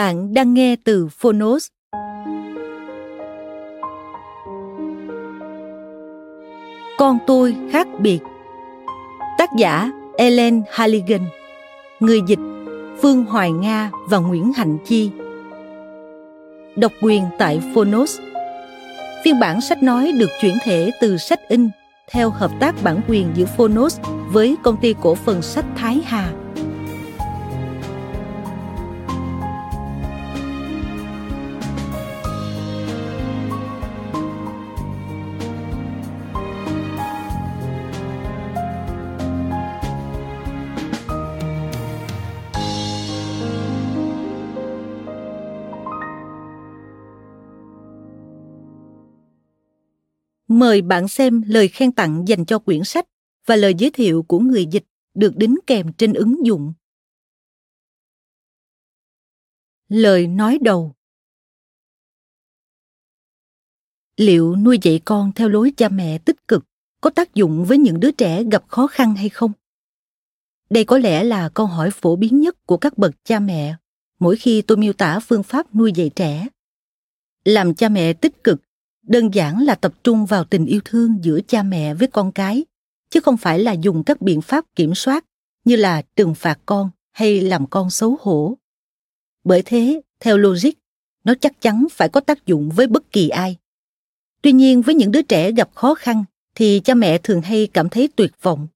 Bạn đang nghe từ Phonos. Con tôi khác biệt. Tác giả Ellen Halligan. Người dịch Phương Hoài Nga và Nguyễn Hạnh Chi. Độc quyền tại Phonos. Phiên bản sách nói được chuyển thể từ sách in theo hợp tác bản quyền giữa Phonos với công ty cổ phần sách Thái Hà. Mời bạn xem lời khen tặng dành cho quyển sách và lời giới thiệu của người dịch được đính kèm trên ứng dụng. Lời nói đầu Liệu nuôi dạy con theo lối cha mẹ tích cực có tác dụng với những đứa trẻ gặp khó khăn hay không? Đây có lẽ là câu hỏi phổ biến nhất của các bậc cha mẹ mỗi khi tôi miêu tả phương pháp nuôi dạy trẻ. Làm cha mẹ tích cực đơn giản là tập trung vào tình yêu thương giữa cha mẹ với con cái, chứ không phải là dùng các biện pháp kiểm soát như là trừng phạt con hay làm con xấu hổ. Bởi thế, theo logic, nó chắc chắn phải có tác dụng với bất kỳ ai. Tuy nhiên, với những đứa trẻ gặp khó khăn thì cha mẹ thường hay cảm thấy tuyệt vọng.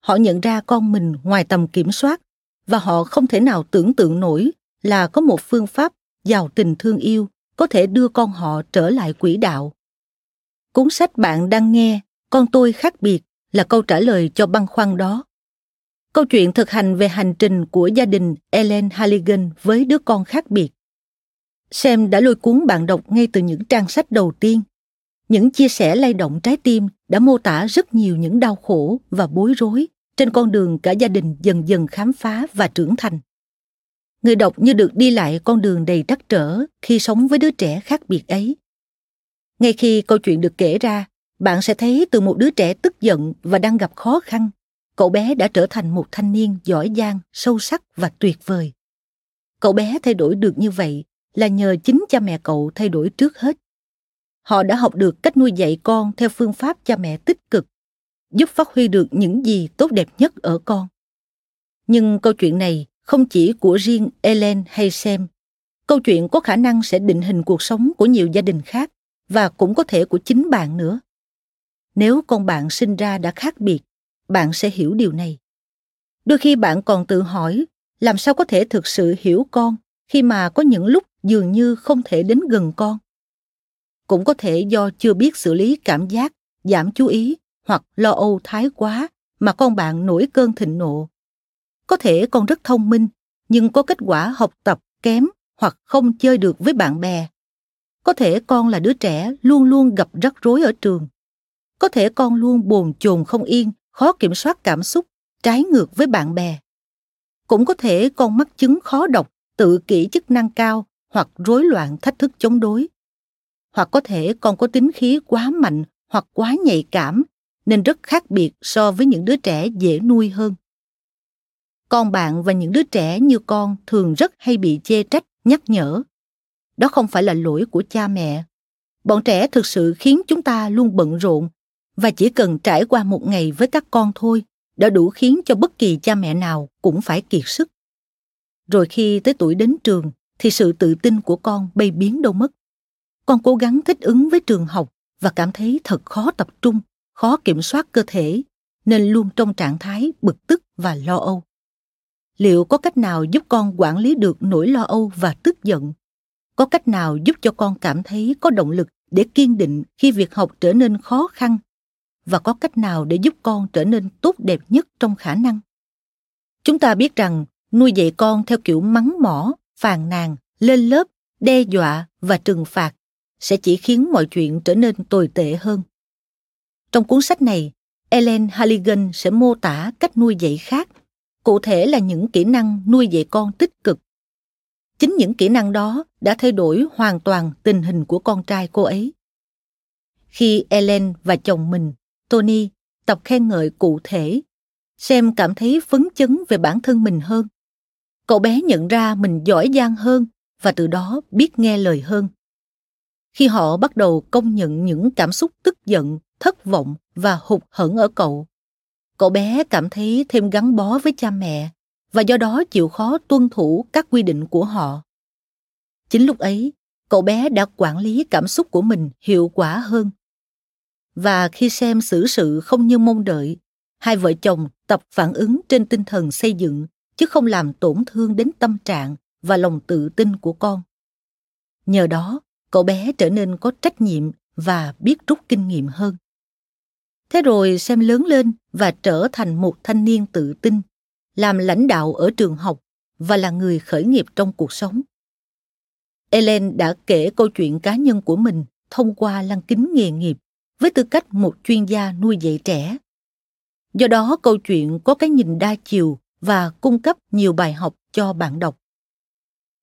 Họ nhận ra con mình ngoài tầm kiểm soát và họ không thể nào tưởng tượng nổi là có một phương pháp giàu tình thương yêu có thể đưa con họ trở lại quỹ đạo. Cuốn sách bạn đang nghe, con tôi khác biệt, là câu trả lời cho băn khoăn đó. Câu chuyện thực hành về hành trình của gia đình ellen halligan với đứa con khác biệt. Xem đã lôi cuốn bạn đọc ngay từ những trang sách đầu tiên. Những chia sẻ lay động trái tim đã mô tả rất nhiều những đau khổ và bối rối trên con đường cả gia đình dần dần khám phá và trưởng thành người đọc như được đi lại con đường đầy trắc trở khi sống với đứa trẻ khác biệt ấy. Ngay khi câu chuyện được kể ra, bạn sẽ thấy từ một đứa trẻ tức giận và đang gặp khó khăn, cậu bé đã trở thành một thanh niên giỏi giang, sâu sắc và tuyệt vời. Cậu bé thay đổi được như vậy là nhờ chính cha mẹ cậu thay đổi trước hết. Họ đã học được cách nuôi dạy con theo phương pháp cha mẹ tích cực, giúp phát huy được những gì tốt đẹp nhất ở con. Nhưng câu chuyện này không chỉ của riêng Ellen hay Sam. Câu chuyện có khả năng sẽ định hình cuộc sống của nhiều gia đình khác và cũng có thể của chính bạn nữa. Nếu con bạn sinh ra đã khác biệt, bạn sẽ hiểu điều này. Đôi khi bạn còn tự hỏi làm sao có thể thực sự hiểu con khi mà có những lúc dường như không thể đến gần con. Cũng có thể do chưa biết xử lý cảm giác, giảm chú ý hoặc lo âu thái quá mà con bạn nổi cơn thịnh nộ có thể con rất thông minh, nhưng có kết quả học tập kém hoặc không chơi được với bạn bè. Có thể con là đứa trẻ luôn luôn gặp rắc rối ở trường. Có thể con luôn bồn chồn không yên, khó kiểm soát cảm xúc, trái ngược với bạn bè. Cũng có thể con mắc chứng khó đọc, tự kỷ chức năng cao hoặc rối loạn thách thức chống đối. Hoặc có thể con có tính khí quá mạnh hoặc quá nhạy cảm, nên rất khác biệt so với những đứa trẻ dễ nuôi hơn con bạn và những đứa trẻ như con thường rất hay bị chê trách, nhắc nhở. Đó không phải là lỗi của cha mẹ. Bọn trẻ thực sự khiến chúng ta luôn bận rộn và chỉ cần trải qua một ngày với các con thôi, đã đủ khiến cho bất kỳ cha mẹ nào cũng phải kiệt sức. Rồi khi tới tuổi đến trường, thì sự tự tin của con bay biến đâu mất. Con cố gắng thích ứng với trường học và cảm thấy thật khó tập trung, khó kiểm soát cơ thể, nên luôn trong trạng thái bực tức và lo âu liệu có cách nào giúp con quản lý được nỗi lo âu và tức giận? Có cách nào giúp cho con cảm thấy có động lực để kiên định khi việc học trở nên khó khăn? Và có cách nào để giúp con trở nên tốt đẹp nhất trong khả năng? Chúng ta biết rằng, nuôi dạy con theo kiểu mắng mỏ, phàn nàn, lên lớp, đe dọa và trừng phạt sẽ chỉ khiến mọi chuyện trở nên tồi tệ hơn. Trong cuốn sách này, ellen halligan sẽ mô tả cách nuôi dạy khác cụ thể là những kỹ năng nuôi dạy con tích cực. Chính những kỹ năng đó đã thay đổi hoàn toàn tình hình của con trai cô ấy. Khi ellen và chồng mình, tony, tập khen ngợi cụ thể xem cảm thấy phấn chấn về bản thân mình hơn. Cậu bé nhận ra mình giỏi giang hơn và từ đó biết nghe lời hơn. Khi họ bắt đầu công nhận những cảm xúc tức giận, thất vọng và hụt hẫng ở cậu cậu bé cảm thấy thêm gắn bó với cha mẹ và do đó chịu khó tuân thủ các quy định của họ. Chính lúc ấy, cậu bé đã quản lý cảm xúc của mình hiệu quả hơn. Và khi xem xử sự không như mong đợi, hai vợ chồng tập phản ứng trên tinh thần xây dựng chứ không làm tổn thương đến tâm trạng và lòng tự tin của con. Nhờ đó, cậu bé trở nên có trách nhiệm và biết rút kinh nghiệm hơn thế rồi xem lớn lên và trở thành một thanh niên tự tin, làm lãnh đạo ở trường học và là người khởi nghiệp trong cuộc sống. Ellen đã kể câu chuyện cá nhân của mình thông qua lăng kính nghề nghiệp với tư cách một chuyên gia nuôi dạy trẻ. Do đó, câu chuyện có cái nhìn đa chiều và cung cấp nhiều bài học cho bạn đọc.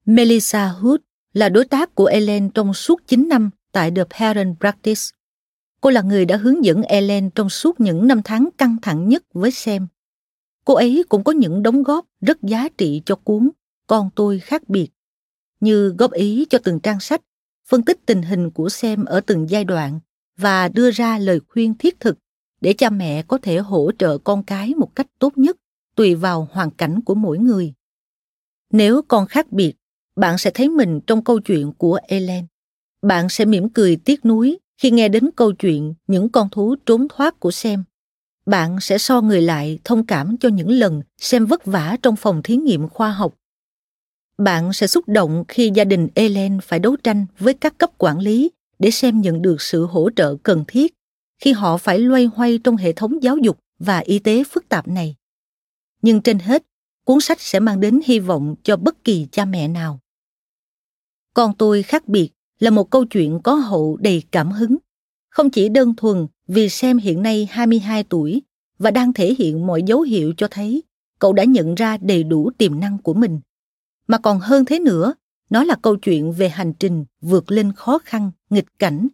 Melissa hood là đối tác của ellen trong suốt 9 năm tại The Parent Practice. Cô là người đã hướng dẫn Ellen trong suốt những năm tháng căng thẳng nhất với Sam. Cô ấy cũng có những đóng góp rất giá trị cho cuốn Con tôi khác biệt, như góp ý cho từng trang sách, phân tích tình hình của Sam ở từng giai đoạn và đưa ra lời khuyên thiết thực để cha mẹ có thể hỗ trợ con cái một cách tốt nhất tùy vào hoàn cảnh của mỗi người. Nếu con khác biệt, bạn sẽ thấy mình trong câu chuyện của Ellen bạn sẽ mỉm cười tiếc nuối khi nghe đến câu chuyện những con thú trốn thoát của Sam. Bạn sẽ so người lại thông cảm cho những lần Sam vất vả trong phòng thí nghiệm khoa học. Bạn sẽ xúc động khi gia đình Ellen phải đấu tranh với các cấp quản lý để xem nhận được sự hỗ trợ cần thiết khi họ phải loay hoay trong hệ thống giáo dục và y tế phức tạp này. Nhưng trên hết, cuốn sách sẽ mang đến hy vọng cho bất kỳ cha mẹ nào. Con tôi khác biệt là một câu chuyện có hậu đầy cảm hứng. Không chỉ đơn thuần vì Sam hiện nay 22 tuổi và đang thể hiện mọi dấu hiệu cho thấy cậu đã nhận ra đầy đủ tiềm năng của mình. Mà còn hơn thế nữa, nó là câu chuyện về hành trình vượt lên khó khăn, nghịch cảnh.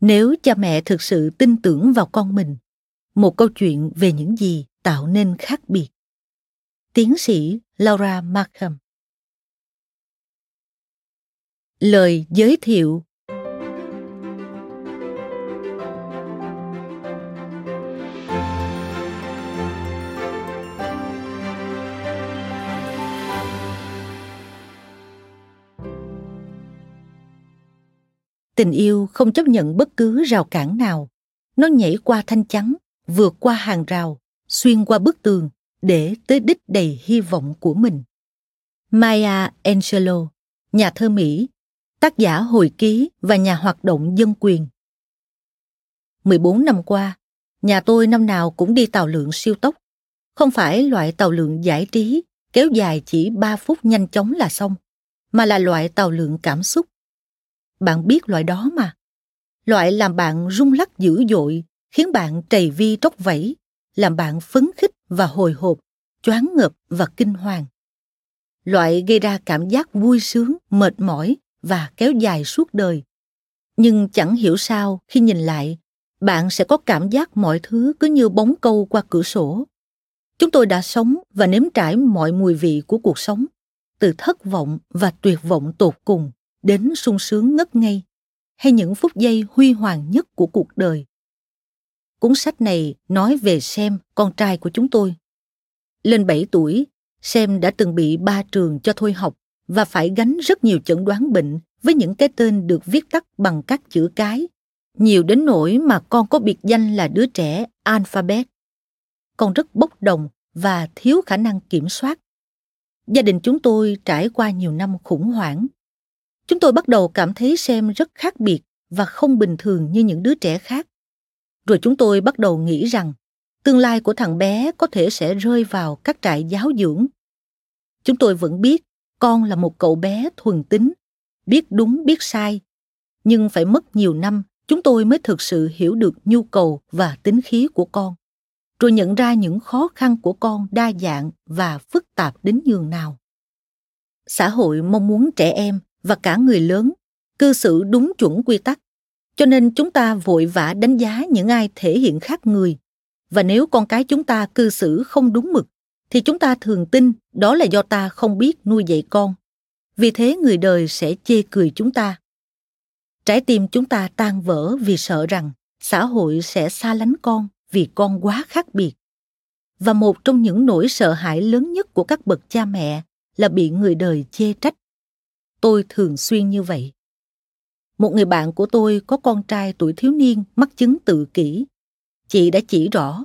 Nếu cha mẹ thực sự tin tưởng vào con mình, một câu chuyện về những gì tạo nên khác biệt. Tiến sĩ Laura Markham Lời giới thiệu Tình yêu không chấp nhận bất cứ rào cản nào. Nó nhảy qua thanh chắn, vượt qua hàng rào, xuyên qua bức tường để tới đích đầy hy vọng của mình. Maya Angelou, nhà thơ Mỹ, tác giả hồi ký và nhà hoạt động dân quyền. 14 năm qua, nhà tôi năm nào cũng đi tàu lượn siêu tốc. Không phải loại tàu lượn giải trí, kéo dài chỉ 3 phút nhanh chóng là xong, mà là loại tàu lượn cảm xúc. Bạn biết loại đó mà. Loại làm bạn rung lắc dữ dội, khiến bạn trầy vi tróc vẫy, làm bạn phấn khích và hồi hộp, choáng ngợp và kinh hoàng. Loại gây ra cảm giác vui sướng, mệt mỏi và kéo dài suốt đời. Nhưng chẳng hiểu sao khi nhìn lại bạn sẽ có cảm giác mọi thứ cứ như bóng câu qua cửa sổ. Chúng tôi đã sống và nếm trải mọi mùi vị của cuộc sống từ thất vọng và tuyệt vọng tột cùng đến sung sướng ngất ngây hay những phút giây huy hoàng nhất của cuộc đời. Cuốn sách này nói về Sam, con trai của chúng tôi. Lên 7 tuổi, Sam đã từng bị ba trường cho thôi học và phải gánh rất nhiều chẩn đoán bệnh với những cái tên được viết tắt bằng các chữ cái. Nhiều đến nỗi mà con có biệt danh là đứa trẻ alphabet. Con rất bốc đồng và thiếu khả năng kiểm soát. Gia đình chúng tôi trải qua nhiều năm khủng hoảng. Chúng tôi bắt đầu cảm thấy Sam rất khác biệt và không bình thường như những đứa trẻ khác. Rồi chúng tôi bắt đầu nghĩ rằng tương lai của thằng bé có thể sẽ rơi vào các trại giáo dưỡng. Chúng tôi vẫn biết con là một cậu bé thuần tính, biết đúng biết sai, nhưng phải mất nhiều năm chúng tôi mới thực sự hiểu được nhu cầu và tính khí của con. Rồi nhận ra những khó khăn của con đa dạng và phức tạp đến nhường nào. Xã hội mong muốn trẻ em và cả người lớn cư xử đúng chuẩn quy tắc cho nên chúng ta vội vã đánh giá những ai thể hiện khác người. Và nếu con cái chúng ta cư xử không đúng mực thì chúng ta thường tin đó là do ta không biết nuôi dạy con. Vì thế người đời sẽ chê cười chúng ta. Trái tim chúng ta tan vỡ vì sợ rằng xã hội sẽ xa lánh con vì con quá khác biệt. Và một trong những nỗi sợ hãi lớn nhất của các bậc cha mẹ là bị người đời chê trách. Tôi thường xuyên như vậy. Một người bạn của tôi có con trai tuổi thiếu niên mắc chứng tự kỷ. Chị đã chỉ rõ.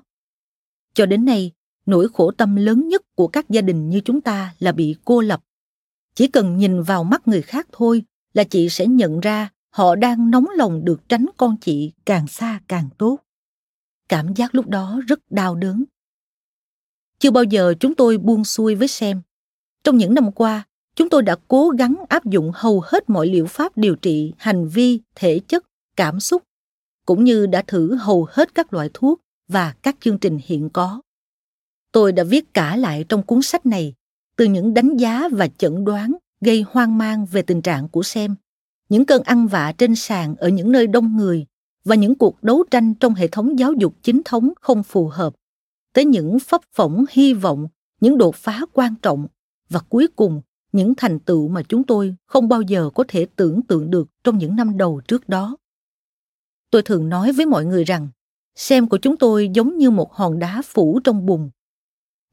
Cho đến nay nỗi khổ tâm lớn nhất của các gia đình như chúng ta là bị cô lập. Chỉ cần nhìn vào mắt người khác thôi là chị sẽ nhận ra họ đang nóng lòng được tránh con chị càng xa càng tốt. Cảm giác lúc đó rất đau đớn. Chưa bao giờ chúng tôi buông xuôi với xem trong những năm qua, chúng tôi đã cố gắng áp dụng hầu hết mọi liệu pháp điều trị hành vi, thể chất, cảm xúc, cũng như đã thử hầu hết các loại thuốc và các chương trình hiện có tôi đã viết cả lại trong cuốn sách này, từ những đánh giá và chẩn đoán gây hoang mang về tình trạng của xem những cơn ăn vạ trên sàn ở những nơi đông người, và những cuộc đấu tranh trong hệ thống giáo dục chính thống không phù hợp, tới những phấp phỏng hy vọng, những đột phá quan trọng, và cuối cùng, những thành tựu mà chúng tôi không bao giờ có thể tưởng tượng được trong những năm đầu trước đó. Tôi thường nói với mọi người rằng xem của chúng tôi giống như một hòn đá phủ trong bùn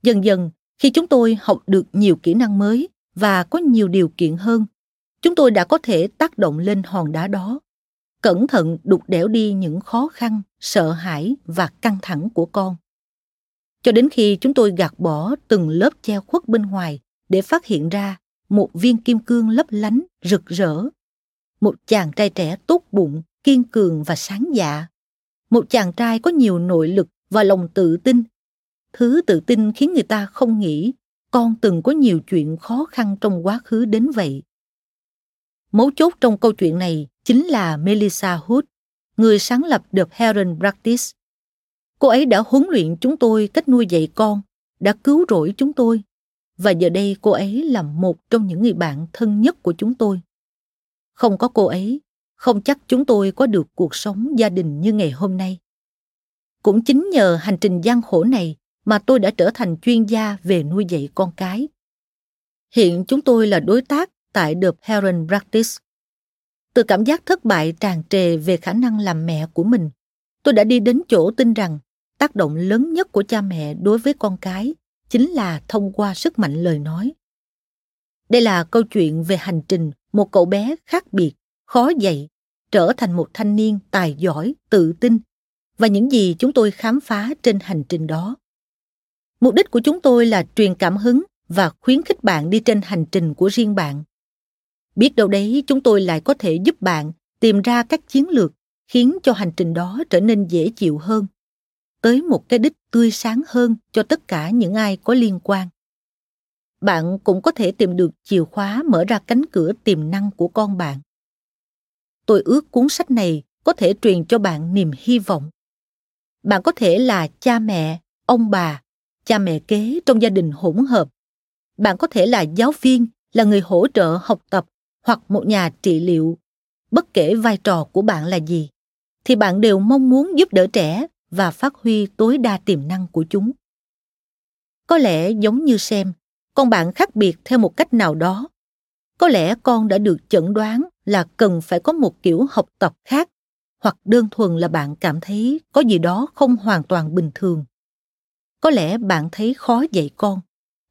dần dần, khi chúng tôi học được nhiều kỹ năng mới và có nhiều điều kiện hơn, chúng tôi đã có thể tác động lên hòn đá đó. Cẩn thận đục đẽo đi những khó khăn, sợ hãi và căng thẳng của con. Cho đến khi chúng tôi gạt bỏ từng lớp che khuất bên ngoài để phát hiện ra một viên kim cương lấp lánh, rực rỡ, một chàng trai trẻ tốt bụng, kiên cường và sáng dạ một chàng trai có nhiều nội lực và lòng tự tin thứ tự tin khiến người ta không nghĩ con từng có nhiều chuyện khó khăn trong quá khứ đến vậy Mấu chốt trong câu chuyện này chính là Melissa Hood, người sáng lập The Heron Practice. Cô ấy đã huấn luyện chúng tôi cách nuôi dạy con, đã cứu rỗi chúng tôi, và giờ đây cô ấy là một trong những người bạn thân nhất của chúng tôi. Không có cô ấy, không chắc chúng tôi có được cuộc sống gia đình như ngày hôm nay. Cũng chính nhờ hành trình gian khổ này mà tôi đã trở thành chuyên gia về nuôi dạy con cái. Hiện chúng tôi là đối tác tại The Parent Practice. Từ cảm giác thất bại tràn trề về khả năng làm mẹ của mình, tôi đã đi đến chỗ tin rằng tác động lớn nhất của cha mẹ đối với con cái chính là thông qua sức mạnh lời nói. Đây là câu chuyện về hành trình một cậu bé khác biệt, khó dạy, trở thành một thanh niên tài giỏi, tự tin và những gì chúng tôi khám phá trên hành trình đó. Mục đích của chúng tôi là truyền cảm hứng và khuyến khích bạn đi trên hành trình của riêng bạn. Biết đâu đấy, chúng tôi lại có thể giúp bạn tìm ra các chiến lược khiến cho hành trình đó trở nên dễ chịu hơn, tới một cái đích tươi sáng hơn cho tất cả những ai có liên quan. Bạn cũng có thể tìm được chìa khóa mở ra cánh cửa tiềm năng của con bạn. Tôi ước cuốn sách này có thể truyền cho bạn niềm hy vọng. Bạn có thể là cha mẹ, ông bà cha mẹ kế trong gia đình hỗn hợp. Bạn có thể là giáo viên, là người hỗ trợ học tập hoặc một nhà trị liệu. Bất kể vai trò của bạn là gì, thì bạn đều mong muốn giúp đỡ trẻ và phát huy tối đa tiềm năng của chúng. Có lẽ giống như xem con bạn khác biệt theo một cách nào đó. Có lẽ con đã được chẩn đoán là cần phải có một kiểu học tập khác, hoặc đơn thuần là bạn cảm thấy có gì đó không hoàn toàn bình thường có lẽ bạn thấy khó dạy con,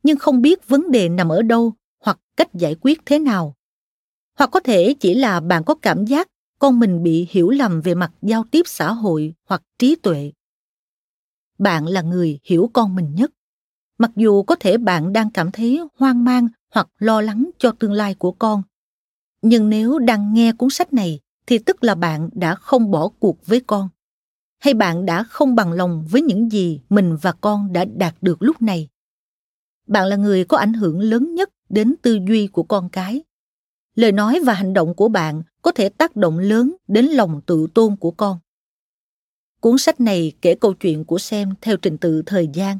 nhưng không biết vấn đề nằm ở đâu hoặc cách giải quyết thế nào. Hoặc có thể chỉ là bạn có cảm giác con mình bị hiểu lầm về mặt giao tiếp xã hội hoặc trí tuệ. Bạn là người hiểu con mình nhất. Mặc dù có thể bạn đang cảm thấy hoang mang hoặc lo lắng cho tương lai của con, nhưng nếu đang nghe cuốn sách này thì tức là bạn đã không bỏ cuộc với con hay bạn đã không bằng lòng với những gì mình và con đã đạt được lúc này? Bạn là người có ảnh hưởng lớn nhất đến tư duy của con cái. Lời nói và hành động của bạn có thể tác động lớn đến lòng tự tôn của con. Cuốn sách này kể câu chuyện của Sam theo trình tự thời gian,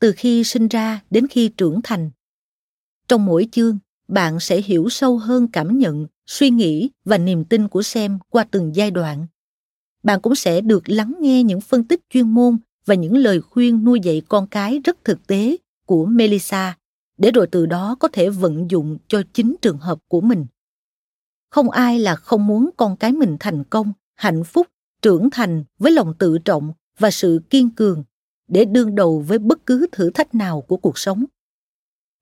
từ khi sinh ra đến khi trưởng thành. Trong mỗi chương, bạn sẽ hiểu sâu hơn cảm nhận, suy nghĩ và niềm tin của Sam qua từng giai đoạn bạn cũng sẽ được lắng nghe những phân tích chuyên môn và những lời khuyên nuôi dạy con cái rất thực tế của melissa, để rồi từ đó có thể vận dụng cho chính trường hợp của mình. Không ai là không muốn con cái mình thành công, hạnh phúc, trưởng thành với lòng tự trọng và sự kiên cường để đương đầu với bất cứ thử thách nào của cuộc sống.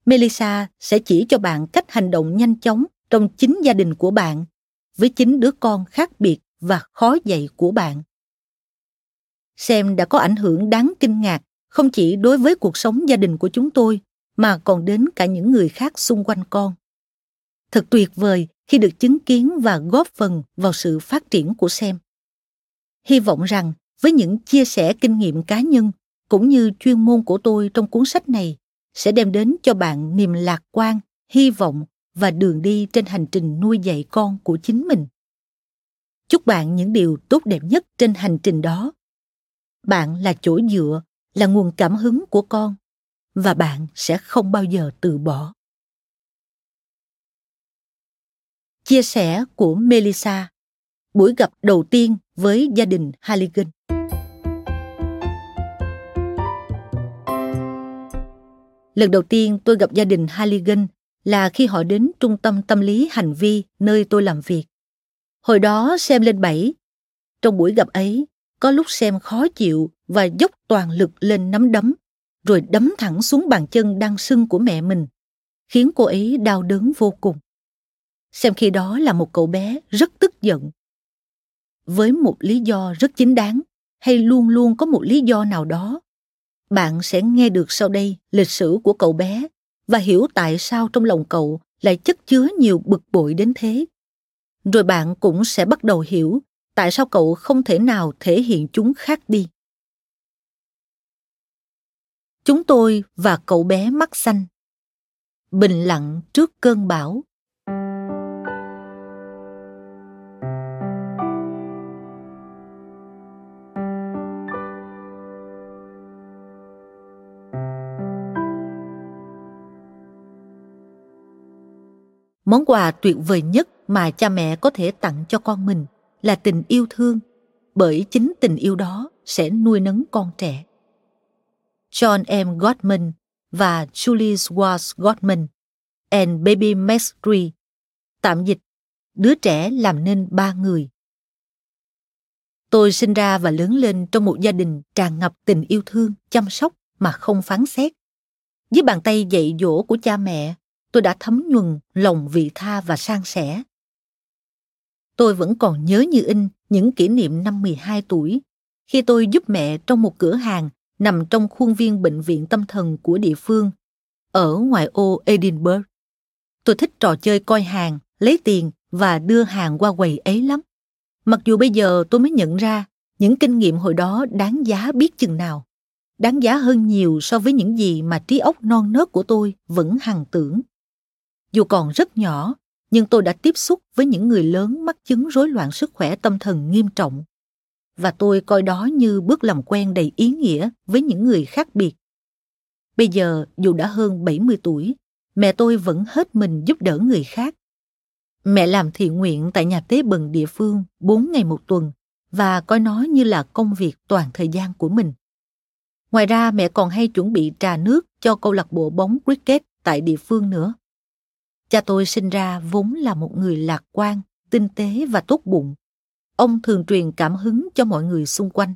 Melissa sẽ chỉ cho bạn cách hành động nhanh chóng trong chính gia đình của bạn, với chính đứa con khác biệt và khó dạy của bạn. Xem đã có ảnh hưởng đáng kinh ngạc, không chỉ đối với cuộc sống gia đình của chúng tôi, mà còn đến cả những người khác xung quanh con. Thật tuyệt vời khi được chứng kiến và góp phần vào sự phát triển của xem. Hy vọng rằng, với những chia sẻ kinh nghiệm cá nhân, cũng như chuyên môn của tôi trong cuốn sách này, sẽ đem đến cho bạn niềm lạc quan, hy vọng và đường đi trên hành trình nuôi dạy con của chính mình chúc bạn những điều tốt đẹp nhất trên hành trình đó. Bạn là chỗ dựa, là nguồn cảm hứng của con, và bạn sẽ không bao giờ từ bỏ. Chia sẻ của melissa. Buổi gặp đầu tiên với gia đình halligan. Lần đầu tiên tôi gặp gia đình halligan là khi họ đến trung tâm tâm lý hành vi nơi tôi làm việc hồi đó xem lên bảy trong buổi gặp ấy, có lúc xem khó chịu và dốc toàn lực lên nắm đấm, rồi đấm thẳng xuống bàn chân đang sưng của mẹ mình, khiến cô ấy đau đớn vô cùng. Xem khi đó là một cậu bé rất tức giận. Với một lý do rất chính đáng, hay luôn luôn có một lý do nào đó, bạn sẽ nghe được sau đây lịch sử của cậu bé và hiểu tại sao trong lòng cậu lại chất chứa nhiều bực bội đến thế rồi bạn cũng sẽ bắt đầu hiểu tại sao cậu không thể nào thể hiện chúng khác đi. Chúng tôi và cậu bé mắt xanh. Bình lặng trước cơn bão. Món quà tuyệt vời nhất mà cha mẹ có thể tặng cho con mình là tình yêu thương, bởi chính tình yêu đó sẽ nuôi nấng con trẻ. John m. Gottman và julie swartz gottman and baby mastery tạm dịch, đứa trẻ làm nên ba người. Tôi sinh ra và lớn lên trong một gia đình tràn ngập tình yêu thương, chăm sóc mà không phán xét. Dưới bàn tay dạy dỗ của cha mẹ tôi đã thấm nhuần lòng vị tha và san sẻ. Tôi vẫn còn nhớ như in những kỷ niệm năm 12 tuổi, khi tôi giúp mẹ trong một cửa hàng nằm trong khuôn viên bệnh viện tâm thần của địa phương, ở ngoại ô Edinburgh. Tôi thích trò chơi coi hàng, lấy tiền và đưa hàng qua quầy ấy lắm. Mặc dù bây giờ tôi mới nhận ra những kinh nghiệm hồi đó đáng giá biết chừng nào. Đáng giá hơn nhiều so với những gì mà trí óc non nớt của tôi vẫn hằng tưởng. Dù còn rất nhỏ, nhưng tôi đã tiếp xúc với những người lớn mắc chứng rối loạn sức khỏe tâm thần nghiêm trọng. Và tôi coi đó như bước làm quen đầy ý nghĩa với những người khác biệt. Bây giờ, dù đã hơn 70 tuổi, mẹ tôi vẫn hết mình giúp đỡ người khác. Mẹ làm thiện nguyện tại nhà tế bần địa phương 4 ngày một tuần và coi nó như là công việc toàn thời gian của mình. Ngoài ra mẹ còn hay chuẩn bị trà nước cho câu lạc bộ bóng cricket tại địa phương nữa. Cha tôi sinh ra vốn là một người lạc quan, tinh tế và tốt bụng. ông thường truyền cảm hứng cho mọi người xung quanh.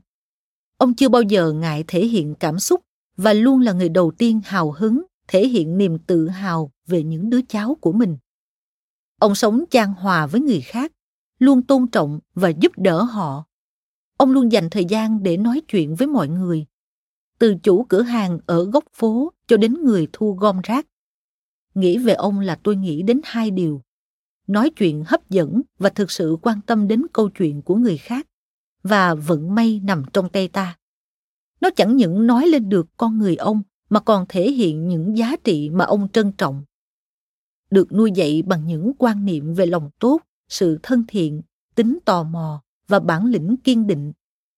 Ông chưa bao giờ ngại thể hiện cảm xúc và luôn là người đầu tiên hào hứng thể hiện niềm tự hào về những đứa cháu của mình. Ông sống chan hòa với người khác, luôn tôn trọng và giúp đỡ họ. Ông luôn dành thời gian để nói chuyện với mọi người, từ chủ cửa hàng ở góc phố cho đến người thu gom rác. Nghĩ về ông là tôi nghĩ đến hai điều. Nói chuyện hấp dẫn và thực sự quan tâm đến câu chuyện của người khác và vận may nằm trong tay ta. Nó chẳng những nói lên được con người ông mà còn thể hiện những giá trị mà ông trân trọng. Được nuôi dạy bằng những quan niệm về lòng tốt, sự thân thiện, tính tò mò và bản lĩnh kiên định,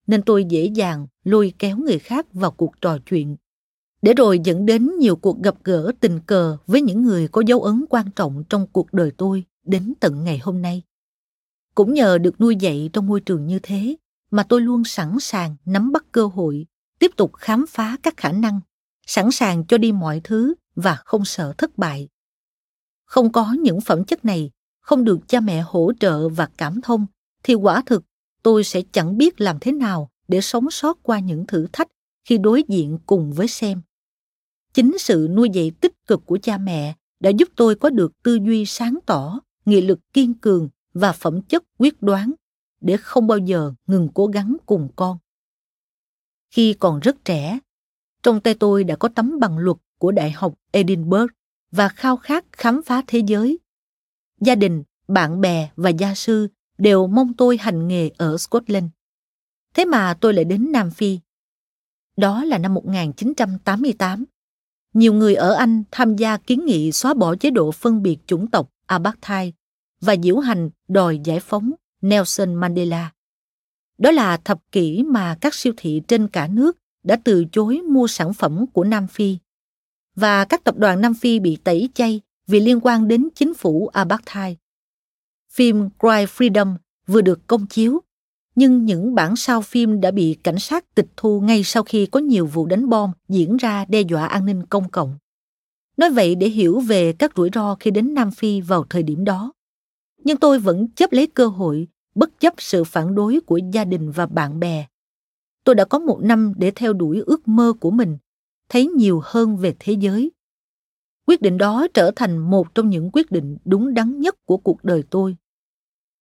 nên tôi dễ dàng lôi kéo người khác vào cuộc trò chuyện để rồi dẫn đến nhiều cuộc gặp gỡ tình cờ với những người có dấu ấn quan trọng trong cuộc đời tôi đến tận ngày hôm nay. Cũng nhờ được nuôi dạy trong môi trường như thế mà tôi luôn sẵn sàng nắm bắt cơ hội, tiếp tục khám phá các khả năng, sẵn sàng cho đi mọi thứ và không sợ thất bại. Không có những phẩm chất này, không được cha mẹ hỗ trợ và cảm thông, thì quả thực tôi sẽ chẳng biết làm thế nào để sống sót qua những thử thách khi đối diện cùng với xem. Chính sự nuôi dạy tích cực của cha mẹ đã giúp tôi có được tư duy sáng tỏ, nghị lực kiên cường và phẩm chất quyết đoán để không bao giờ ngừng cố gắng cùng con. Khi còn rất trẻ, trong tay tôi đã có tấm bằng luật của Đại học Edinburgh và khao khát khám phá thế giới. Gia đình, bạn bè và gia sư đều mong tôi hành nghề ở Scotland. Thế mà tôi lại đến Nam Phi. Đó là năm 1988. Nhiều người ở Anh tham gia kiến nghị xóa bỏ chế độ phân biệt chủng tộc apartheid và diễu hành đòi giải phóng Nelson Mandela. Đó là thập kỷ mà các siêu thị trên cả nước đã từ chối mua sản phẩm của Nam Phi. Và các tập đoàn Nam Phi bị tẩy chay vì liên quan đến chính phủ apartheid. Phim Cry Freedom vừa được công chiếu, nhưng những bản sao phim đã bị cảnh sát tịch thu ngay sau khi có nhiều vụ đánh bom diễn ra đe dọa an ninh công cộng. Nói vậy để hiểu về các rủi ro khi đến Nam Phi vào thời điểm đó. Nhưng tôi vẫn chấp lấy cơ hội bất chấp sự phản đối của gia đình và bạn bè. Tôi đã có một năm để theo đuổi ước mơ của mình, thấy nhiều hơn về thế giới. Quyết định đó trở thành một trong những quyết định đúng đắn nhất của cuộc đời tôi.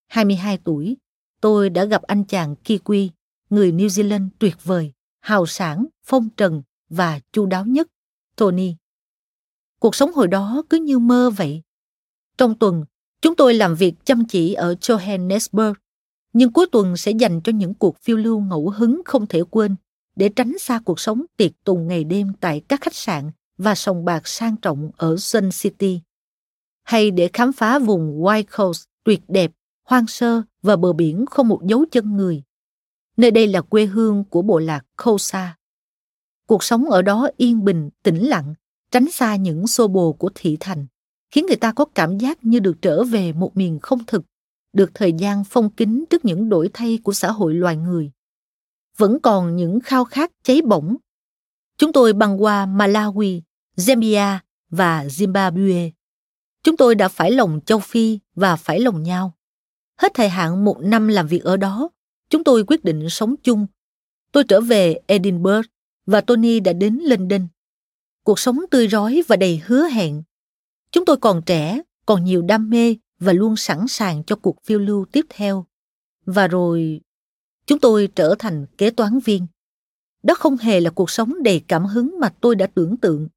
22 tuổi, tôi đã gặp anh chàng Kiwi, người New Zealand tuyệt vời, hào sản, phong trần và chu đáo nhất, Tony. Cuộc sống hồi đó cứ như mơ vậy. Trong tuần, chúng tôi làm việc chăm chỉ ở Johannesburg, nhưng cuối tuần sẽ dành cho những cuộc phiêu lưu ngẫu hứng không thể quên để tránh xa cuộc sống tiệc tùng ngày đêm tại các khách sạn và sòng bạc sang trọng ở Sun City. Hay để khám phá vùng White Coast tuyệt đẹp hoang sơ và bờ biển không một dấu chân người. Nơi đây là quê hương của bộ lạc Khosa. Cuộc sống ở đó yên bình, tĩnh lặng, tránh xa những xô bồ của thị thành, khiến người ta có cảm giác như được trở về một miền không thực, được thời gian phong kính trước những đổi thay của xã hội loài người. Vẫn còn những khao khát cháy bỏng. Chúng tôi băng qua Malawi, Zambia và Zimbabwe. Chúng tôi đã phải lòng châu Phi và phải lòng nhau. Hết thời hạn một năm làm việc ở đó, chúng tôi quyết định sống chung. Tôi trở về Edinburgh và Tony đã đến London. Cuộc sống tươi rói và đầy hứa hẹn. Chúng tôi còn trẻ, còn nhiều đam mê và luôn sẵn sàng cho cuộc phiêu lưu tiếp theo. Và rồi, chúng tôi trở thành kế toán viên. Đó không hề là cuộc sống đầy cảm hứng mà tôi đã tưởng tượng,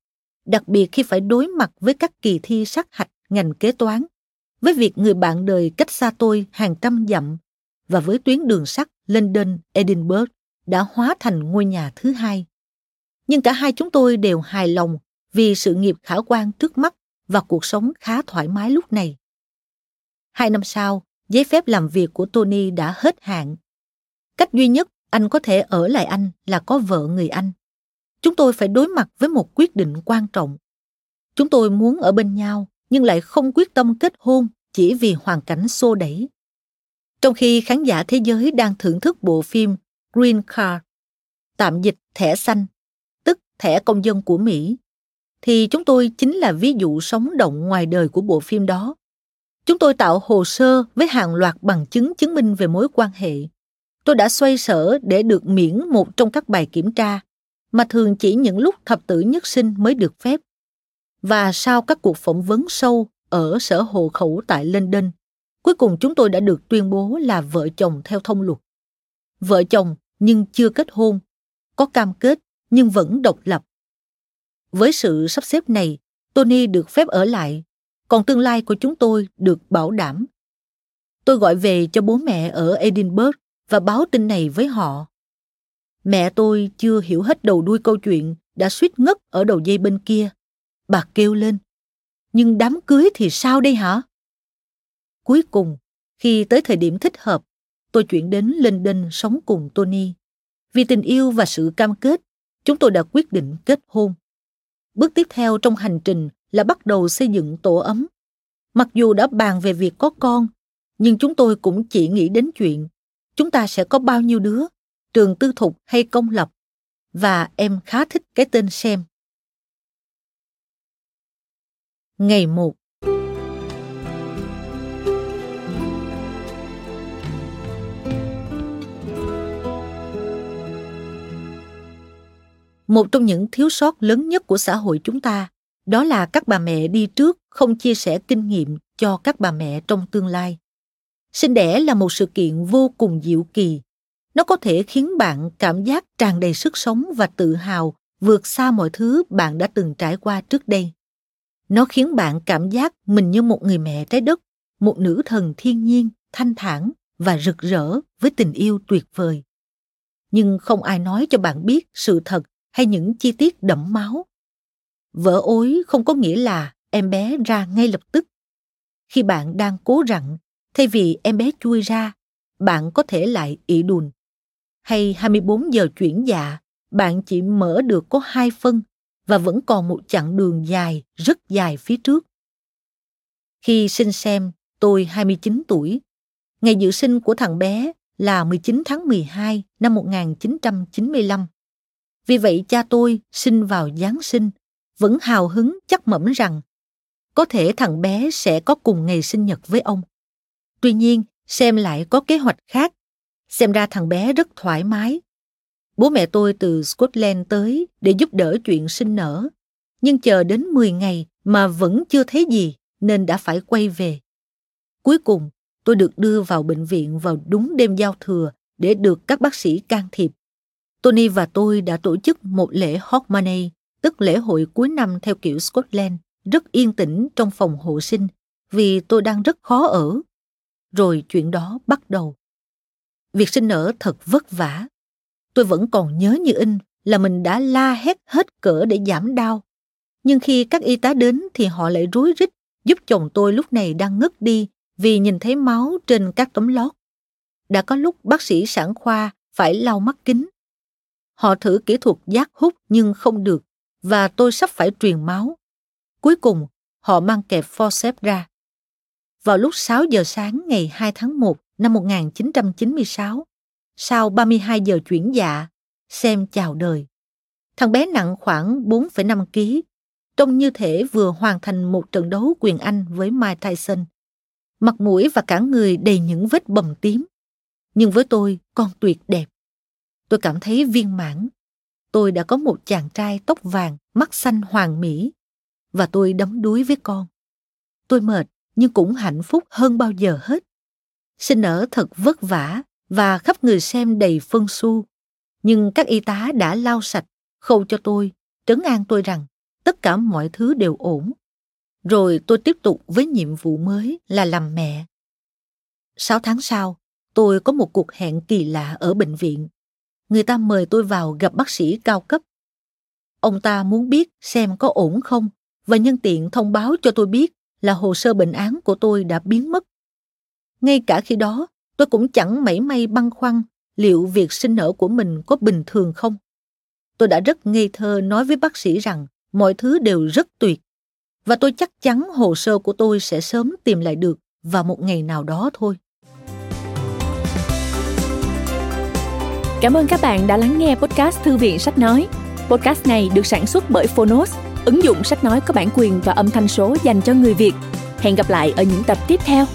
đặc biệt khi phải đối mặt với các kỳ thi sát hạch ngành kế toán với việc người bạn đời cách xa tôi hàng trăm dặm và với tuyến đường sắt London Edinburgh đã hóa thành ngôi nhà thứ hai. Nhưng cả hai chúng tôi đều hài lòng vì sự nghiệp khả quan trước mắt và cuộc sống khá thoải mái lúc này. Hai năm sau, giấy phép làm việc của Tony đã hết hạn. Cách duy nhất anh có thể ở lại Anh là có vợ người Anh. Chúng tôi phải đối mặt với một quyết định quan trọng. Chúng tôi muốn ở bên nhau nhưng lại không quyết tâm kết hôn chỉ vì hoàn cảnh xô đẩy. Trong khi khán giả thế giới đang thưởng thức bộ phim Green Card, tạm dịch thẻ xanh, tức thẻ công dân của Mỹ, thì chúng tôi chính là ví dụ sống động ngoài đời của bộ phim đó. Chúng tôi tạo hồ sơ với hàng loạt bằng chứng chứng minh về mối quan hệ. Tôi đã xoay sở để được miễn một trong các bài kiểm tra, mà thường chỉ những lúc thập tử nhất sinh mới được phép. Và sau các cuộc phỏng vấn sâu ở sở hộ khẩu tại London, cuối cùng chúng tôi đã được tuyên bố là vợ chồng theo thông luật. Vợ chồng nhưng chưa kết hôn, có cam kết nhưng vẫn độc lập. Với sự sắp xếp này, Tony được phép ở lại, còn tương lai của chúng tôi được bảo đảm. Tôi gọi về cho bố mẹ ở Edinburgh và báo tin này với họ. Mẹ tôi chưa hiểu hết đầu đuôi câu chuyện đã suýt ngất ở đầu dây bên kia. Bà kêu lên. Nhưng đám cưới thì sao đây hả? Cuối cùng, khi tới thời điểm thích hợp, tôi chuyển đến London sống cùng Tony. Vì tình yêu và sự cam kết, chúng tôi đã quyết định kết hôn. Bước tiếp theo trong hành trình là bắt đầu xây dựng tổ ấm. Mặc dù đã bàn về việc có con, nhưng chúng tôi cũng chỉ nghĩ đến chuyện chúng ta sẽ có bao nhiêu đứa, trường tư thục hay công lập. Và em khá thích cái tên xem. Ngày 1 một trong những thiếu sót lớn nhất của xã hội chúng ta, đó là các bà mẹ đi trước không chia sẻ kinh nghiệm cho các bà mẹ trong tương lai. Sinh đẻ là một sự kiện vô cùng diệu kỳ. Nó có thể khiến bạn cảm giác tràn đầy sức sống và tự hào vượt xa mọi thứ bạn đã từng trải qua trước đây nó khiến bạn cảm giác mình như một người mẹ trái đất một nữ thần thiên nhiên thanh thản và rực rỡ với tình yêu tuyệt vời nhưng không ai nói cho bạn biết sự thật hay những chi tiết đẫm máu. Vỡ ối không có nghĩa là em bé ra ngay lập tức. Khi bạn đang cố rặn, thay vì em bé chui ra, bạn có thể lại ị đùn. Hay 24 giờ chuyển dạ, bạn chỉ mở được có hai phân và vẫn còn một chặng đường dài, rất dài phía trước. Khi sinh xem, tôi 29 tuổi. Ngày dự sinh của thằng bé là 19 tháng 12 năm 1995. Vì vậy cha tôi sinh vào Giáng sinh, vẫn hào hứng chắc mẩm rằng có thể thằng bé sẽ có cùng ngày sinh nhật với ông. Tuy nhiên, xem lại có kế hoạch khác. Xem ra thằng bé rất thoải mái. Bố mẹ tôi từ Scotland tới để giúp đỡ chuyện sinh nở. Nhưng chờ đến 10 ngày mà vẫn chưa thấy gì nên đã phải quay về. Cuối cùng, tôi được đưa vào bệnh viện vào đúng đêm giao thừa để được các bác sĩ can thiệp. Tony và tôi đã tổ chức một lễ Hogmanay, tức lễ hội cuối năm theo kiểu Scotland, rất yên tĩnh trong phòng hộ sinh vì tôi đang rất khó ở. Rồi chuyện đó bắt đầu. Việc sinh nở thật vất vả. Tôi vẫn còn nhớ như in là mình đã la hét hết cỡ để giảm đau. Nhưng khi các y tá đến thì họ lại rối rít giúp chồng tôi lúc này đang ngất đi vì nhìn thấy máu trên các tấm lót. Đã có lúc bác sĩ sản khoa phải lau mắt kính Họ thử kỹ thuật giác hút nhưng không được và tôi sắp phải truyền máu. Cuối cùng, họ mang kẹp forceps ra. Vào lúc 6 giờ sáng ngày 2 tháng 1 năm 1996, sau 32 giờ chuyển dạ, xem chào đời. Thằng bé nặng khoảng 4,5 kg, trông như thể vừa hoàn thành một trận đấu quyền Anh với Mike Tyson. Mặt mũi và cả người đầy những vết bầm tím. Nhưng với tôi, con tuyệt đẹp. Tôi cảm thấy viên mãn. Tôi đã có một chàng trai tóc vàng, mắt xanh hoàng mỹ. Và tôi đắm đuối với con. Tôi mệt nhưng cũng hạnh phúc hơn bao giờ hết. Sinh nở thật vất vả và khắp người xem đầy phân su. Nhưng các y tá đã lau sạch, khâu cho tôi, trấn an tôi rằng tất cả mọi thứ đều ổn. Rồi tôi tiếp tục với nhiệm vụ mới là làm mẹ. Sáu tháng sau, tôi có một cuộc hẹn kỳ lạ ở bệnh viện người ta mời tôi vào gặp bác sĩ cao cấp. Ông ta muốn biết xem có ổn không và nhân tiện thông báo cho tôi biết là hồ sơ bệnh án của tôi đã biến mất. Ngay cả khi đó, tôi cũng chẳng mảy may băn khoăn liệu việc sinh nở của mình có bình thường không. Tôi đã rất ngây thơ nói với bác sĩ rằng mọi thứ đều rất tuyệt và tôi chắc chắn hồ sơ của tôi sẽ sớm tìm lại được vào một ngày nào đó thôi. Cảm ơn các bạn đã lắng nghe podcast Thư viện Sách Nói. Podcast này được sản xuất bởi Phonos, ứng dụng sách nói có bản quyền và âm thanh số dành cho người Việt. Hẹn gặp lại ở những tập tiếp theo.